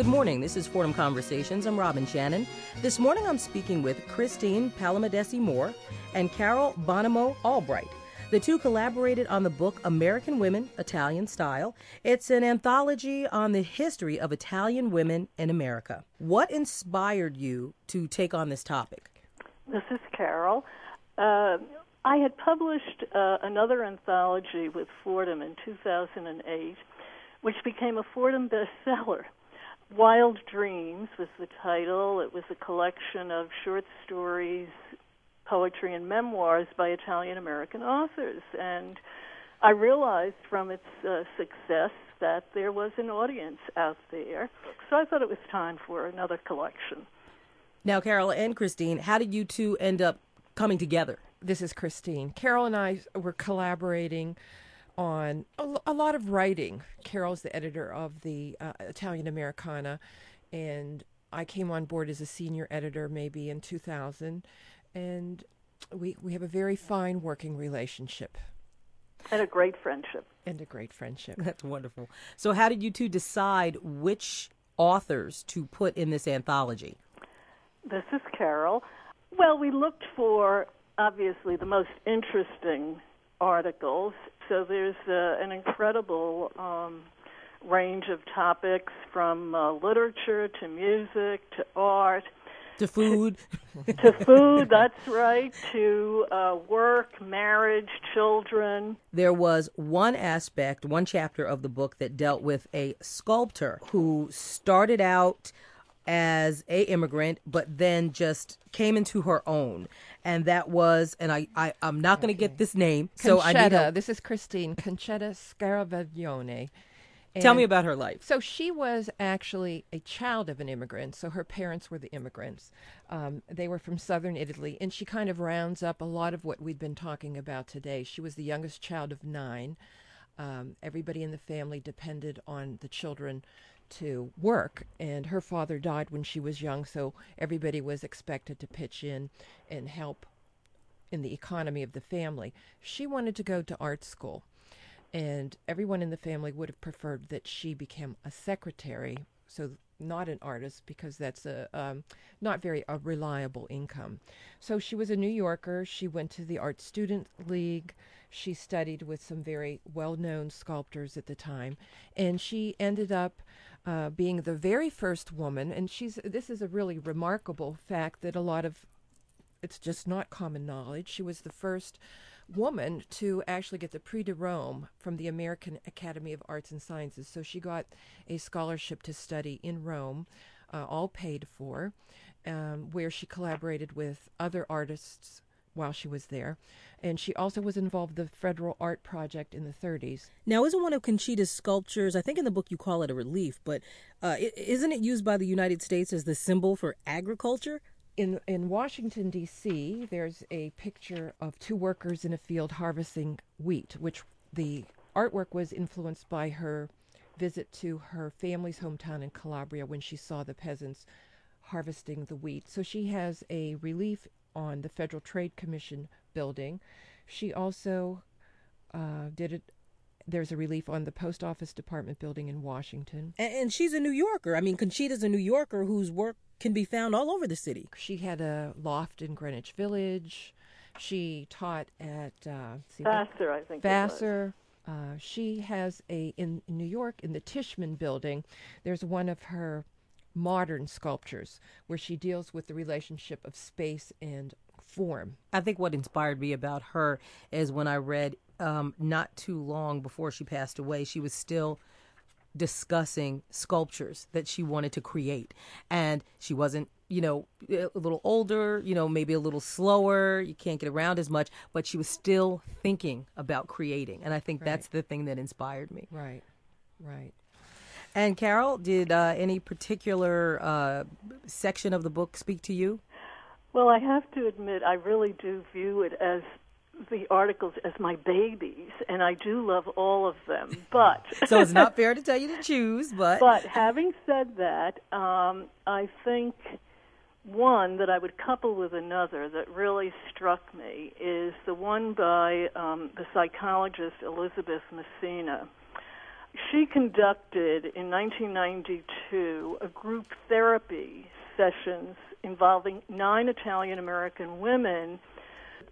Good morning. This is Fordham Conversations. I'm Robin Shannon. This morning I'm speaking with Christine Palamidessi Moore and Carol Bonomo Albright. The two collaborated on the book American Women, Italian Style. It's an anthology on the history of Italian women in America. What inspired you to take on this topic? This is Carol. Uh, I had published uh, another anthology with Fordham in 2008, which became a Fordham bestseller. Wild Dreams was the title. It was a collection of short stories, poetry, and memoirs by Italian American authors. And I realized from its uh, success that there was an audience out there. So I thought it was time for another collection. Now, Carol and Christine, how did you two end up coming together? This is Christine. Carol and I were collaborating on a, a lot of writing. Carol's the editor of the uh, Italian Americana, and I came on board as a senior editor maybe in 2000, and we we have a very fine working relationship. And a great friendship. And a great friendship. That's wonderful. So, how did you two decide which authors to put in this anthology? This is Carol. Well, we looked for obviously the most interesting articles. So there's uh, an incredible um, range of topics from uh, literature to music to art to food. to, to food, that's right, to uh, work, marriage, children. There was one aspect, one chapter of the book that dealt with a sculptor who started out as a immigrant but then just came into her own and that was and i, I i'm not going to get this name so i need a, this is christine Concetta Scaravaglione and Tell me about her life. So she was actually a child of an immigrant. So her parents were the immigrants. Um, they were from southern Italy, and she kind of rounds up a lot of what we've been talking about today. She was the youngest child of nine. Um, everybody in the family depended on the children to work, and her father died when she was young, so everybody was expected to pitch in and help in the economy of the family. She wanted to go to art school, and everyone in the family would have preferred that she become a secretary, so not an artist because that's a um, not very a reliable income. So she was a New Yorker. She went to the Art Student League. She studied with some very well-known sculptors at the time, and she ended up uh, being the very first woman, and she's this is a really remarkable fact that a lot of it's just not common knowledge. She was the first woman to actually get the Prix de Rome from the American Academy of Arts and Sciences. So she got a scholarship to study in Rome, uh, all paid for, um, where she collaborated with other artists while she was there. And she also was involved in the Federal Art Project in the 30s. Now, isn't one of Concetta's sculptures, I think in the book you call it a relief, but uh, isn't it used by the United States as the symbol for agriculture? In, in Washington, D.C., there's a picture of two workers in a field harvesting wheat, which the artwork was influenced by her visit to her family's hometown in Calabria when she saw the peasants harvesting the wheat. So she has a relief on the Federal Trade Commission building. She also uh, did it. There's a relief on the Post Office Department building in Washington. And, and she's a New Yorker. I mean, Concetta's a New Yorker whose work can be found all over the city. She had a loft in Greenwich Village. She taught at uh, Vassar, I think. Vassar. Uh, she has a in, in New York in the Tishman building. There's one of her modern sculptures where she deals with the relationship of space and form. I think what inspired me about her is when I read um, not too long before she passed away, she was still discussing sculptures that she wanted to create. And she wasn't, you know, a little older, you know, maybe a little slower, you can't get around as much, but she was still thinking about creating. And I think right. that's the thing that inspired me. Right, right. And Carol, did uh, any particular uh, section of the book speak to you? Well, I have to admit, I really do view it as the articles as my babies, and I do love all of them. But so it's not fair to tell you to choose. But but having said that, um, I think one that I would couple with another that really struck me is the one by um, the psychologist Elizabeth Messina she conducted in 1992 a group therapy sessions involving nine Italian American women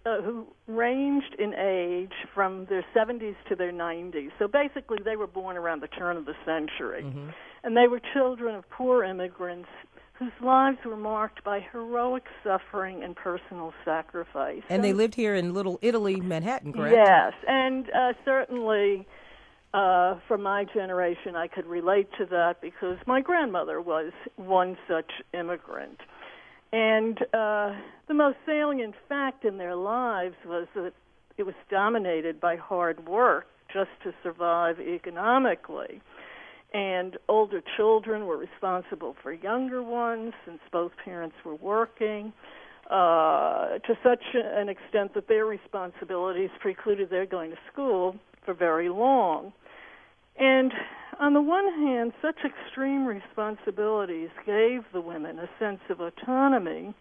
uh, who ranged in age from their 70s to their 90s. So basically, they were born around the turn of the century. Mm-hmm. And they were children of poor immigrants whose lives were marked by heroic suffering and personal sacrifice. And, and they lived here in Little Italy, Manhattan, correct? Yes, and uh, certainly uh, from my generation, I could relate to that because my grandmother was one such immigrant. And uh, the most salient fact in their lives was that it was dominated by hard work just to survive economically. And older children were responsible for younger ones since both parents were working uh, to such an extent that their responsibilities precluded their going to school for very long. And on the one hand, such extreme responsibilities gave the women a sense of autonomy,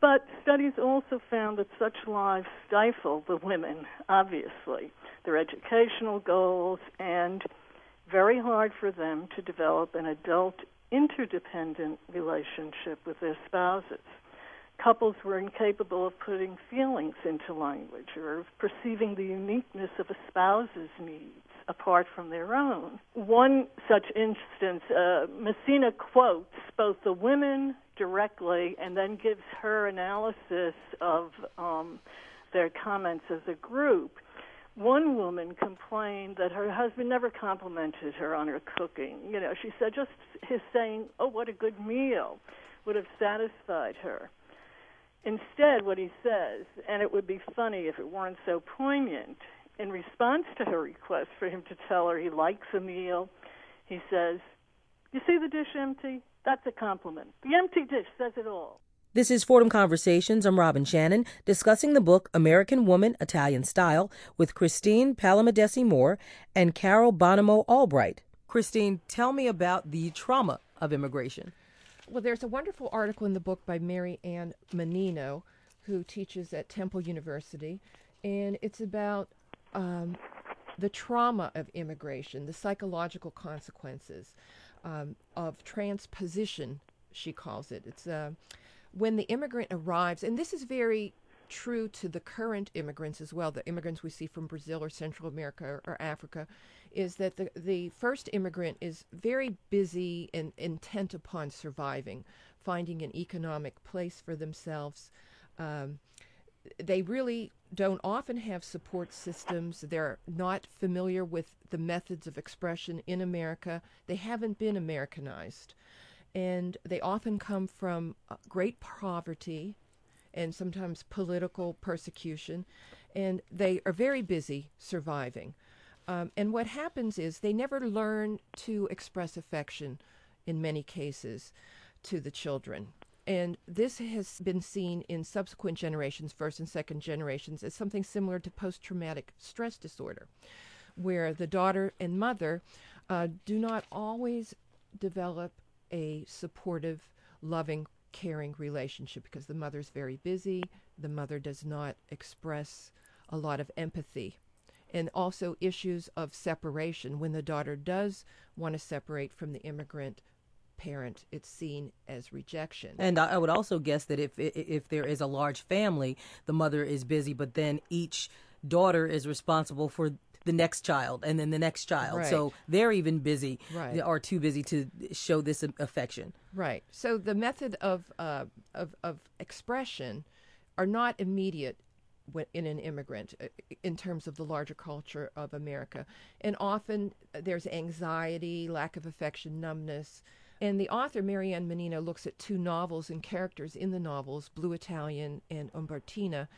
but studies also found that such lives stifle the women, obviously, their educational goals, and very hard for them to develop an adult interdependent relationship with their spouses. Couples were incapable of putting feelings into language or of perceiving the uniqueness of a spouse's needs apart from their own. One such instance, uh, Messina quotes both the women directly and then gives her analysis of um, their comments as a group. One woman complained that her husband never complimented her on her cooking. You know, she said just his saying, "Oh, what a good meal," would have satisfied her. Instead, what he says, and it would be funny if it weren't so poignant, in response to her request for him to tell her he likes a meal, he says, You see the dish empty? That's a compliment. The empty dish says it all. This is Fordham Conversations. I'm Robin Shannon, discussing the book American Woman, Italian Style with Christine Palamidessi Moore and Carol Bonomo Albright. Christine, tell me about the trauma of immigration. Well, there's a wonderful article in the book by Mary Ann Mannino, who teaches at Temple University, and it's about um, the trauma of immigration, the psychological consequences um, of transposition, she calls it. It's uh, when the immigrant arrives, and this is very true to the current immigrants as well, the immigrants we see from Brazil or Central America or, or Africa, is that the, the first immigrant is very busy and intent upon surviving, finding an economic place for themselves. Um, they really don't often have support systems. They're not familiar with the methods of expression in America. They haven't been Americanized. And they often come from uh, great poverty and sometimes political persecution. And they are very busy surviving. Um, and what happens is they never learn to express affection in many cases to the children. And this has been seen in subsequent generations, first and second generations, as something similar to post traumatic stress disorder, where the daughter and mother uh, do not always develop a supportive, loving, caring relationship because the mother's very busy, the mother does not express a lot of empathy. And also issues of separation. When the daughter does want to separate from the immigrant parent, it's seen as rejection. And I would also guess that if if there is a large family, the mother is busy, but then each daughter is responsible for the next child and then the next child. Right. So they're even busy right. are too busy to show this affection. Right. So the method of uh, of of expression are not immediate in an immigrant uh, in terms of the larger culture of America. And often uh, there's anxiety, lack of affection, numbness, and the author, Marianne Ann Mannino, looks at two novels and characters in the novels, Blue Italian and Umbertina,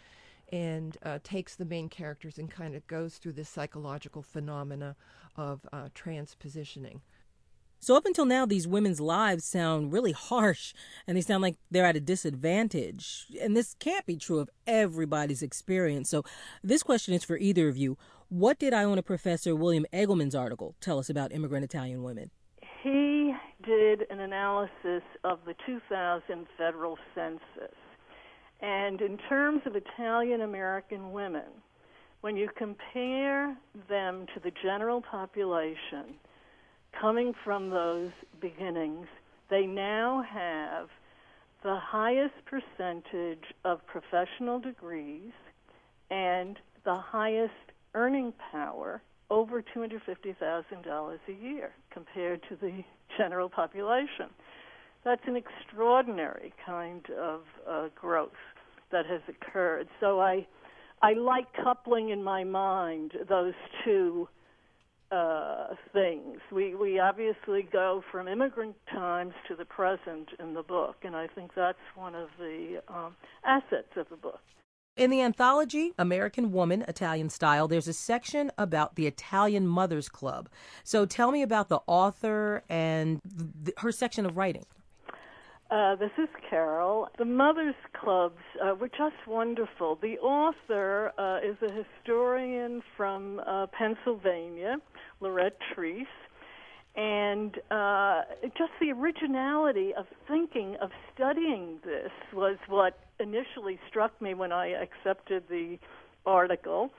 and uh, takes the main characters and kind of goes through this psychological phenomena of uh, transpositioning. So, up until now, these women's lives sound really harsh and they sound like they're at a disadvantage. And this can't be true of everybody's experience. So, this question is for either of you. What did Iona Professor William Egelman's article tell us about immigrant Italian women? He did an analysis of the 2000 federal census. And in terms of Italian American women, when you compare them to the general population coming from those beginnings, they now have the highest percentage of professional degrees and the highest earning power over $250,000 a year compared to the general population. That's an extraordinary kind of uh, growth that has occurred. So I, I like coupling in my mind those two uh, things. We we obviously go from immigrant times to the present in the book, and I think that's one of the um, assets of the book. In the anthology, American Woman, Italian Style, there's a section about the Italian Mothers Club. So tell me about the author and th- her section of writing. Uh, this is Carol. The Mothers Clubs uh, were just wonderful. The author uh, is a historian from uh, Pennsylvania, Lorett Treese, and uh, just the originality of thinking, of studying this was what initially struck me when I accepted the article.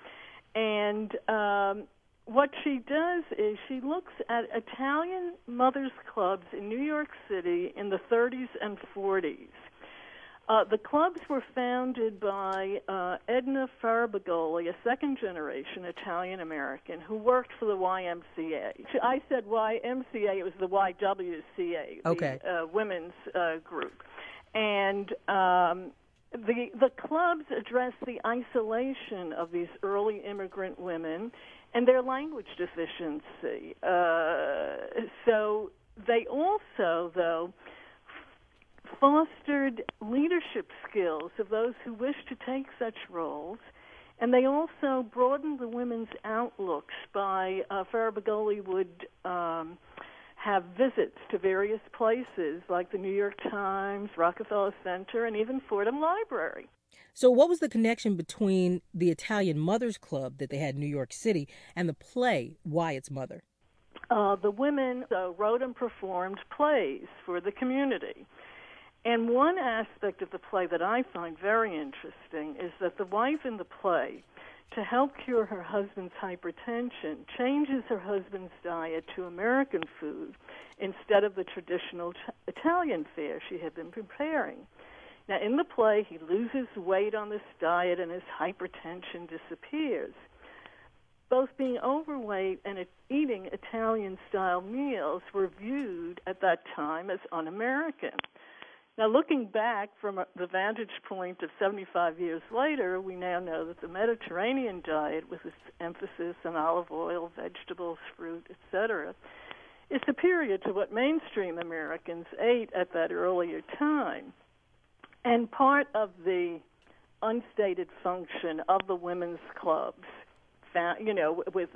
And um, what she does is she looks at Italian mothers clubs in New York City in the 30s and 40s. Uh, the clubs were founded by uh, Edna Farabagoli, a second generation Italian American who worked for the YMCA. I said YMCA, it was the YWCA, okay. the uh, women's uh, group. And um, the, the clubs address the isolation of these early immigrant women and their language deficiency. Uh, so they also, though, fostered leadership skills of those who wish to take such roles, and they also broadened the women's outlooks by uh, Farabagoli would um, have visits to various places like the New York Times, Rockefeller Center, and even Fordham Library. So, what was the connection between the Italian Mothers Club that they had in New York City and the play Wyatt's Mother? Uh, the women uh, wrote and performed plays for the community. And one aspect of the play that I find very interesting is that the wife in the play, to help cure her husband's hypertension, changes her husband's diet to American food instead of the traditional Italian fare she had been preparing. Now, in the play, he loses weight on this diet and his hypertension disappears. Both being overweight and eating Italian style meals were viewed at that time as un American. Now, looking back from the vantage point of 75 years later, we now know that the Mediterranean diet, with its emphasis on olive oil, vegetables, fruit, etc., is superior to what mainstream Americans ate at that earlier time. And part of the unstated function of the women's clubs, you know, with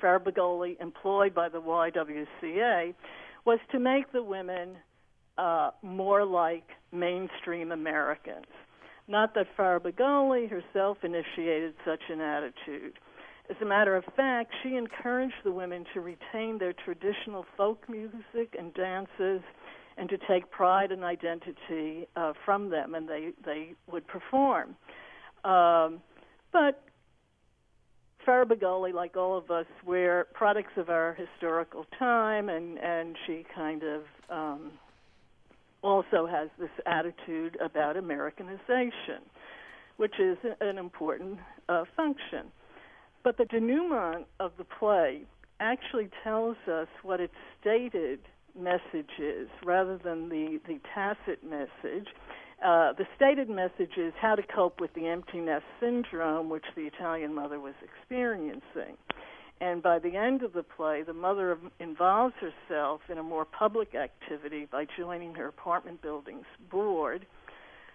Farabagoli employed by the YWCA, was to make the women uh, more like mainstream Americans. Not that Farabagoli herself initiated such an attitude. As a matter of fact, she encouraged the women to retain their traditional folk music and dances and to take pride and identity uh, from them, and they, they would perform. Um, but Farabagoli, like all of us, we're products of our historical time, and, and she kind of um, also has this attitude about Americanization, which is an important uh, function. But the denouement of the play actually tells us what its stated message is rather than the, the tacit message. Uh, the stated message is how to cope with the empty nest syndrome, which the Italian mother was experiencing. And by the end of the play, the mother involves herself in a more public activity by joining her apartment building's board.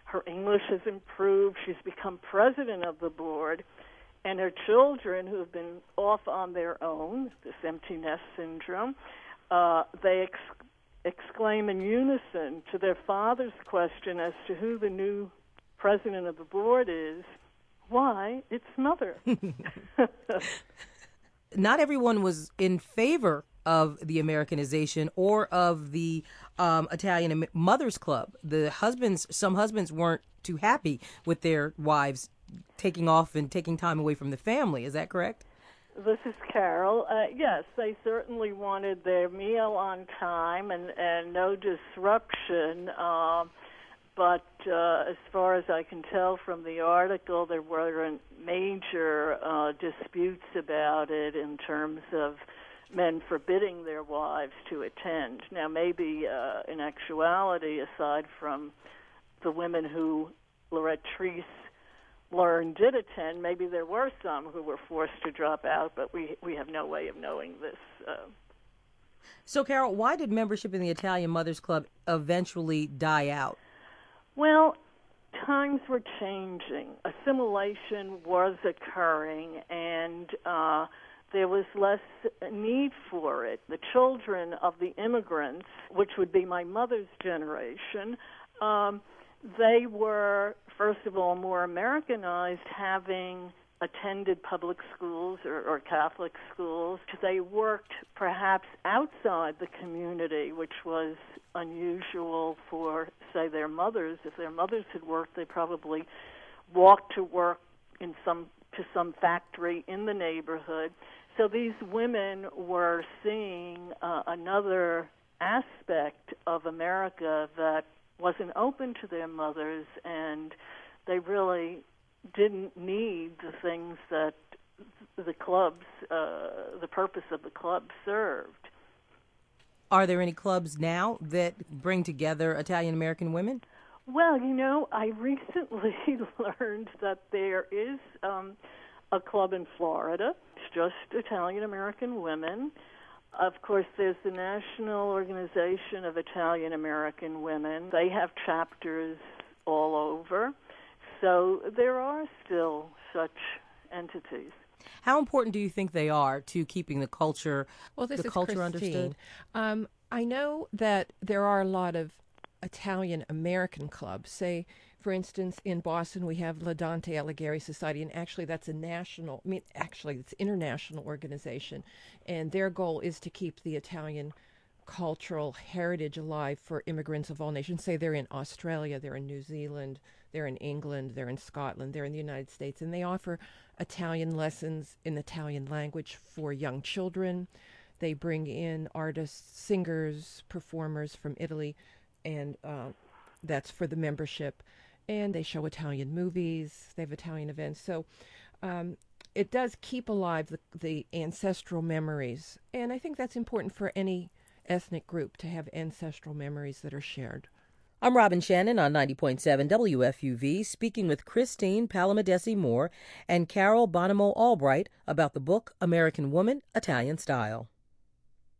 Her English has improved. She's become president of the board. And her children, who have been off on their own, this empty nest syndrome, uh, they ex- exclaim in unison to their father's question as to who the new president of the board is. Why, it's mother. not everyone was in favor of the Americanization or of the um, Italian Mothers Club. The husbands, some husbands weren't too happy with their wives taking off and taking time away from the family. Is that correct? This is Carol. Uh, yes, they certainly wanted their meal on time and, and no disruption. Uh, but uh, as far as I can tell from the article, there weren't major uh, disputes about it in terms of men forbidding their wives to attend. Now, maybe uh, in actuality, aside from the women who Lorett Treese learned did attend, maybe there were some who were forced to drop out, but we we have no way of knowing this. Uh, so, Carol, why did membership in the Italian Mothers Club eventually die out? Well, times were changing. Assimilation was occurring, and uh, there was less need for it. The children of the immigrants, which would be my mother's generation, um, they were, first of all, more Americanized, having attended public schools or, or Catholic schools. They worked perhaps outside the community, which was unusual for, say, their mothers. If their mothers had worked, they probably walked to work in some to some factory in the neighborhood. So these women were seeing uh, another aspect of America that wasn't open to their mothers, and they really didn't need the things that the clubs, uh, the purpose of the club served. Are there any clubs now that bring together Italian American women? Well, you know, I recently learned that there is um, a club in Florida. It's just Italian American women. Of course, there's the National Organization of Italian American Women. They have chapters all over. So there are still such entities. How important do you think they are to keeping the culture, well, this the is culture Christine. understood? Um, I know that there are a lot of Italian American clubs. Say, for instance, in Boston, we have La Dante Alighieri Society, and actually, that's a national, I mean, actually, it's international organization, and their goal is to keep the Italian cultural heritage alive for immigrants of all nations. Say they're in Australia, they're in New Zealand, they're in England, they're in Scotland, they're in the United States, and they offer Italian lessons in Italian language for young children. They bring in artists, singers, performers from Italy, and uh, that's for the membership and they show Italian movies. They have Italian events. So um, it does keep alive the, the ancestral memories. And I think that's important for any ethnic group to have ancestral memories that are shared. I'm Robin Shannon on 90.7 WFUV, speaking with Christine Palamidessi Moore and Carol Bonomo Albright about the book American Woman, Italian Style.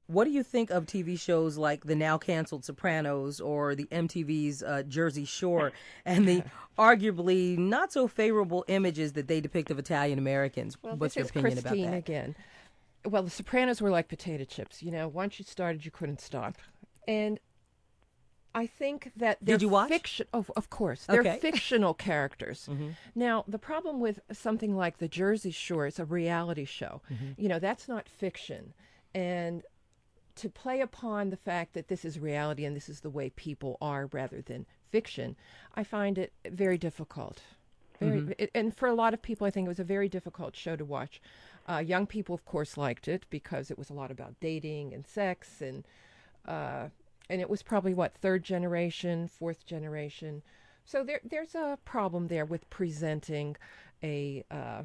What do you think of TV shows like the now canceled Sopranos or the MTV's uh, Jersey Shore and the arguably not so favorable images that they depict of Italian Americans? Well, What's your opinion Christine about that? again. Well, the Sopranos were like potato chips. You know, once you started, you couldn't stop. And I think that they're Did you watch? Fiction, oh, of course, they're Okay. fictional characters. Now, the problem with something like The Jersey Shore, it's a reality show. You know, that's not fiction, and to play upon the fact that this is reality and this is the way people are rather than fiction, I find it very difficult. Very, it, and for a lot of people, I think it was a very difficult show to watch. Uh, young people, of course, liked it because it was a lot about dating and sex, and uh, and it was probably what third generation, fourth generation. So there, there's a problem there with presenting a uh,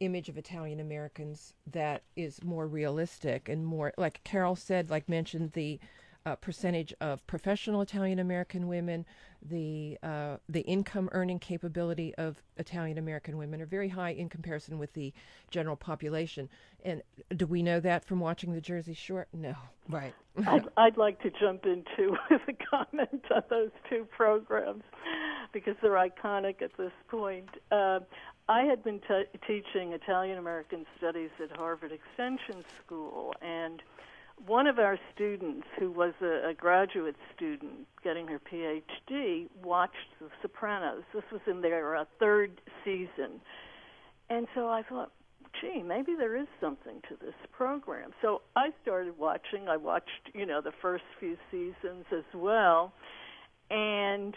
image of Italian Americans that is more realistic and more, like Carol said, like mentioned the uh, percentage of professional Italian American women, the uh, the income earning capability of Italian American women are very high in comparison with the general population. And do we know that from watching the Jersey Shore? No. Right. I'd, I'd like to jump into with a comment on those two programs because they're iconic at this point. Uh, I had been t- teaching Italian American Studies at Harvard Extension School, and one of our students, who was a, a graduate student getting her PhD, watched The Sopranos. This was in their uh, third season. And so I thought, gee, maybe there is something to this program. So I started watching. I watched, you know, the first few seasons as well. And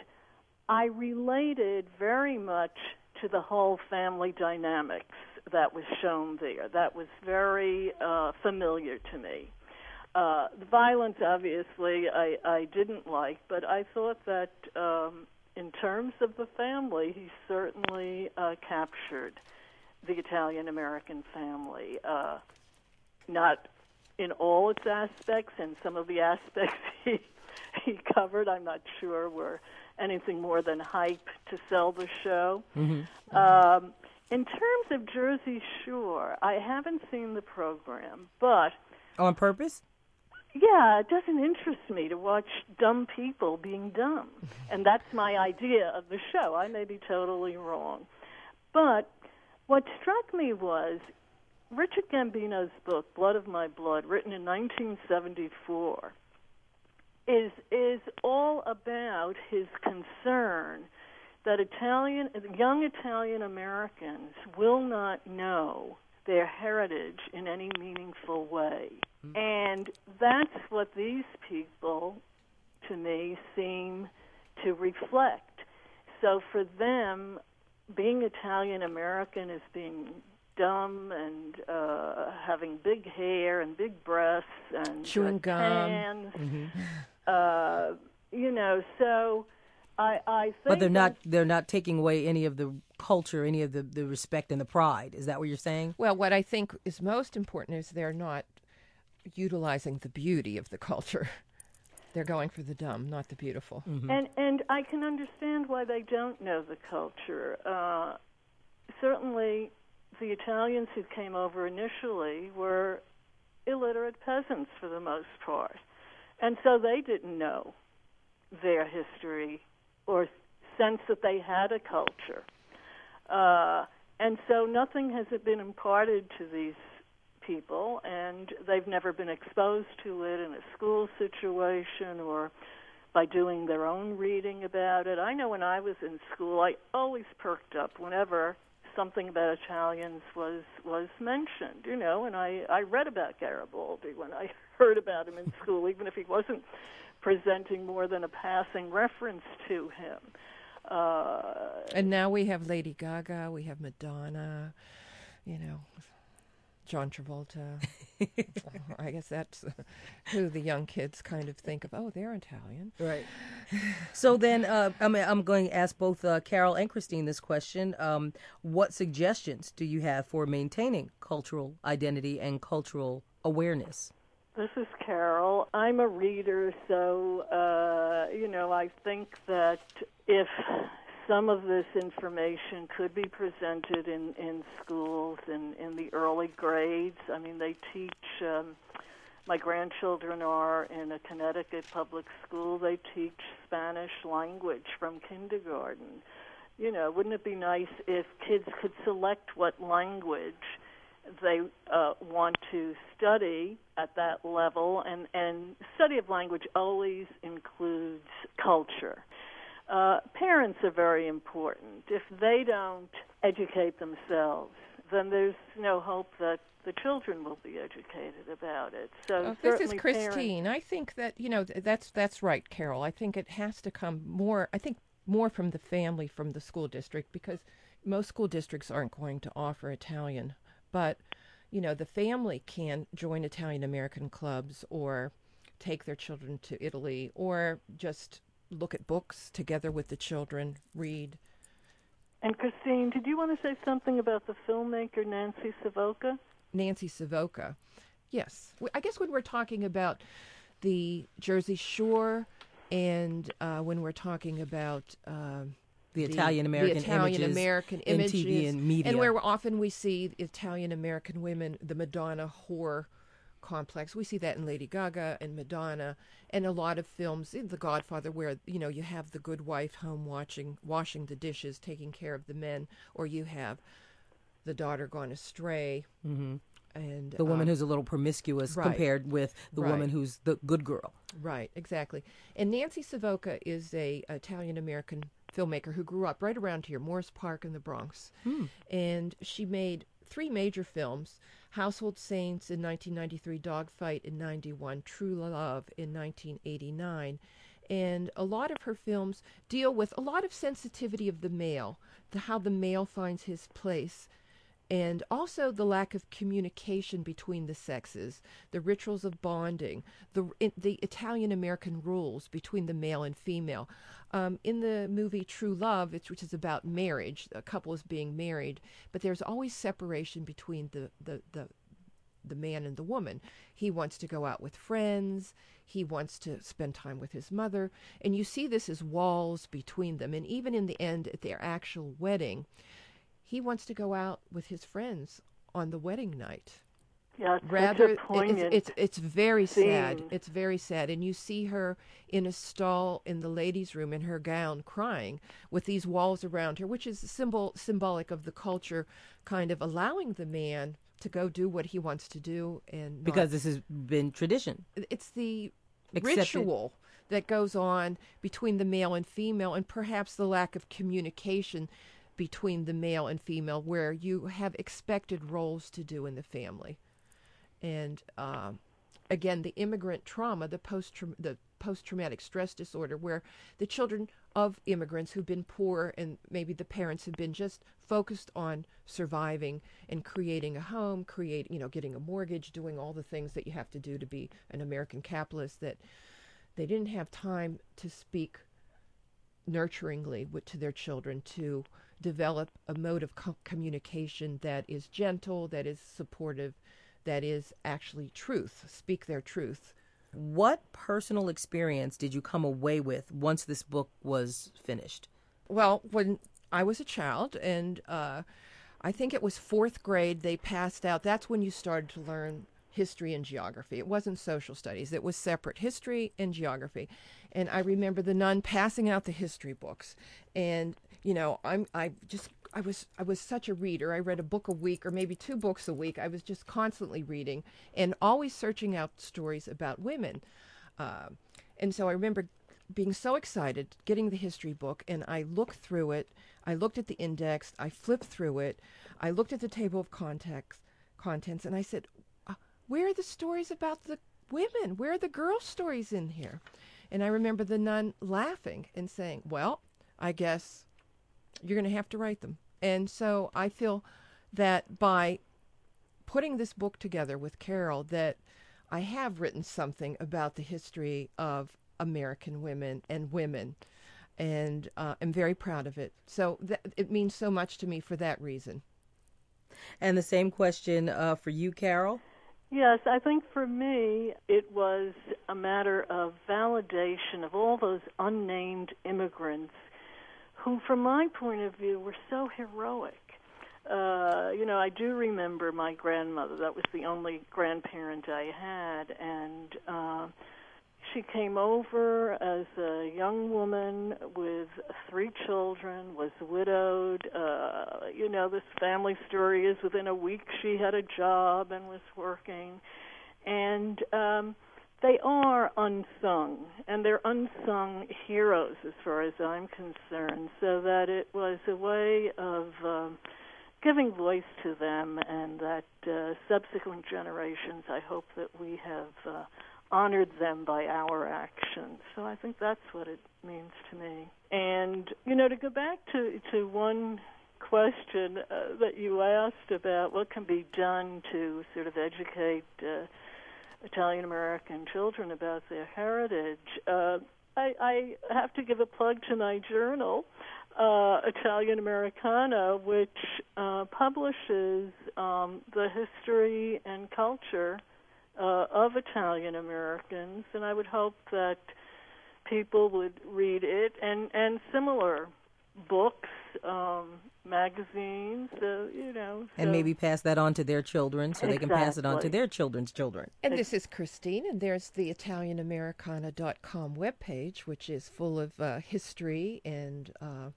I related very much to the whole family dynamics that was shown there. That was very uh, familiar to me. Uh, the violence, obviously, I, I didn't like, but I thought that um, in terms of the family, he certainly uh, captured the Italian American family. Uh, not in all its aspects, and some of the aspects he he covered, I'm not sure were anything more than hype to sell the show. Mm-hmm. Um, in terms of Jersey Shore, I haven't seen the program, but on purpose. Yeah, it doesn't interest me to watch dumb people being dumb. And that's my idea of the show. I may be totally wrong. But what struck me was Richard Gambino's book, Blood of My Blood, written in 1974, is is all about his concern that Italian young Italian Americans will not know their heritage in any meaningful way. Mm-hmm. And that's what these people to me seem to reflect. So for them being Italian American is being dumb and uh, having big hair and big breasts and chewing uh, gum. Mm-hmm. Uh, you know, so I, I think. But they're not. They're not taking away any of the culture, any of the, the respect and the pride. Is that what you're saying? Well, what I think is most important is they're not utilizing the beauty of the culture. They're going for the dumb, not the beautiful. Mm-hmm. And and I can understand why they don't know the culture. Uh, certainly, the Italians who came over initially were illiterate peasants for the most part. And so they didn't know their history or sense that they had a culture. Uh, and so nothing has been imparted to these people, and they've never been exposed to it in a school situation or by doing their own reading about it. I know when I was in school, I always perked up whenever something about Italians was was mentioned, you know, and I I read about Garibaldi when I heard about him in school, even if he wasn't presenting more than a passing reference to him. Uh, and now we have Lady Gaga, we have Madonna, you know, John Travolta. I guess that's who the young kids kind of think of. Oh, they're Italian, right? so then, uh, I mean, I'm going to ask both uh, Carol and Christine this question: um, What suggestions do you have for maintaining cultural identity and cultural awareness? This is Carol. I'm a reader, so uh, you know I think that if some of this information could be presented in, in schools in, in the early grades. I mean, they teach, um, my grandchildren are in a Connecticut public school. They teach Spanish language from kindergarten. You know, wouldn't it be nice if kids could select what language they uh, want to study at that level? And, and study of language always includes culture uh, parents are very important. If they don't educate themselves, then there's no hope that the children will be educated about it. So this is Christine. Parents... I think that you know that's that's right, Carol. I think it has to come more. I think more from the family, from the school district, because most school districts aren't going to offer Italian, but you know the family can join Italian American clubs or take their children to Italy or just look at books together with the children, read. And Christine, did you want to say something about the filmmaker Nancy Savoca? Nancy Savoca, yes. I guess when we're talking about the Jersey Shore and uh, when we're talking about uh, the, Italian American Italian American images, in TV and media, and where often we see Italian American women, the Madonna whore complex. We see that in Lady Gaga and Madonna and a lot of films in The Godfather where you know you have the good wife home watching washing the dishes, taking care of the men, or you have the daughter gone astray. Mm-hmm. And the woman um, who's a little promiscuous right, compared with the right. woman who's the good girl. Right, exactly. And Nancy Savoca is a Italian American filmmaker who grew up right around here, Morris Park in the Bronx. Hmm. And she made three major films Household Saints in 1993, Dogfight in 91, True Love in 1989. And a lot of her films deal with a lot of sensitivity of the male, the, how the male finds his place and also the lack of communication between the sexes, the rituals of bonding, the the Italian American rules between the male and female. Um, in the movie True Love, which is about marriage, a couple is being married, but there's always separation between the the the the man and the woman. He wants to go out with friends. He wants to spend time with his mother. And you see this as walls between them. And even in the end, at their actual wedding, he wants to go out with his friends on the wedding night. Yeah, it's rather it's, it's it's very scene. sad. It's very sad, and you see her in a stall in the ladies' room in her gown, crying with these walls around her, which is symbol symbolic of the culture, kind of allowing the man to go do what he wants to do, and because this has been tradition. It's the Accepted. ritual that goes on between the male and female, and perhaps the lack of communication between the male and female where you have expected roles to do in the family. And uh, again, the immigrant trauma, the post the post traumatic stress disorder, where the children of immigrants who've been poor and maybe the parents have been just focused on surviving and creating a home, create you know getting a mortgage, doing all the things that you have to do to be an American capitalist. That they didn't have time to speak nurturingly with, to their children to develop a mode of co- communication that is gentle, that is supportive, that is actually truth, speak their truth. What personal experience did you come away with once this book was finished? Well, when I was a child, and uh, I think it was fourth grade, they passed out. That's when you started to learn history and geography. It wasn't social studies, it was separate history and geography. And I remember the nun passing out the history books. And, you know, I'm, I just, I was, I was such a reader. I read a book a week or maybe two books a week. I was just constantly reading and always searching out stories about women. Uh, and so I remember being so excited, getting the history book, and I looked through it. I looked at the index. I flipped through it. I looked at the table of context, contents, and I said, where are the stories about the women? Where are the girl stories in here? And I remember the nun laughing and saying, Well, I guess you're going to have to write them. And so I feel that by putting this book together with Carol, that I have written something about the history of American women and women, and uh, I'm very proud of it. So that, it means so much to me for that reason. And the same question uh, for you, Carol. Yes, I think for me it was a matter of validation of all those unnamed immigrants who, from my point of view, were so heroic. Uh, you know, I do remember my grandmother. That was the only grandparent I had, and uh, she came over as a young woman with three children, was widowed. Uh, you know, this family story is within a week she had a job and was working. And um, they are unsung, and they're unsung heroes as far as I'm concerned, so that it was a way of. Um, giving voice to them, and that uh, subsequent generations, I hope that we have uh, honored them by our actions. So I think that's what it means to me. And you know, to go back to to one question uh, that you asked about what can be done to sort of educate uh, Italian American children about their heritage. Uh, I, I have to give a plug to my journal, uh, Italian Americana, which uh, publishes um, the history and culture uh, of Italian Americans, and I would hope that people would read it and and similar books, um, magazines, so, you know, so. and maybe pass that on to their children so exactly. they can pass it on to their children's children. And this is Christine, and there's the ItalianAmericana.com webpage, which is full of uh, history and uh,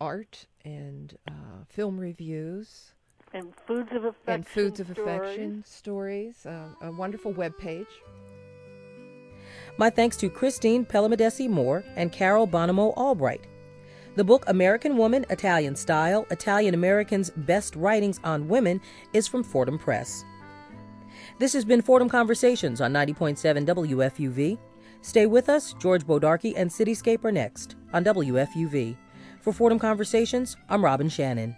art and uh, film reviews and foods of affection and foods of stories. affection stories. Uh, a wonderful web page. My thanks to Christine Palamidessi Moore and Carol Bonomo Albright. The book American Woman, Italian Style Italian Americans' Best Writings on Women is from Fordham Press. This has been Fordham Conversations on 90.7 WFUV. Stay with us. George Bodarky and Cityscape are next on WFUV. For Fordham Conversations, I'm Robin Shannon.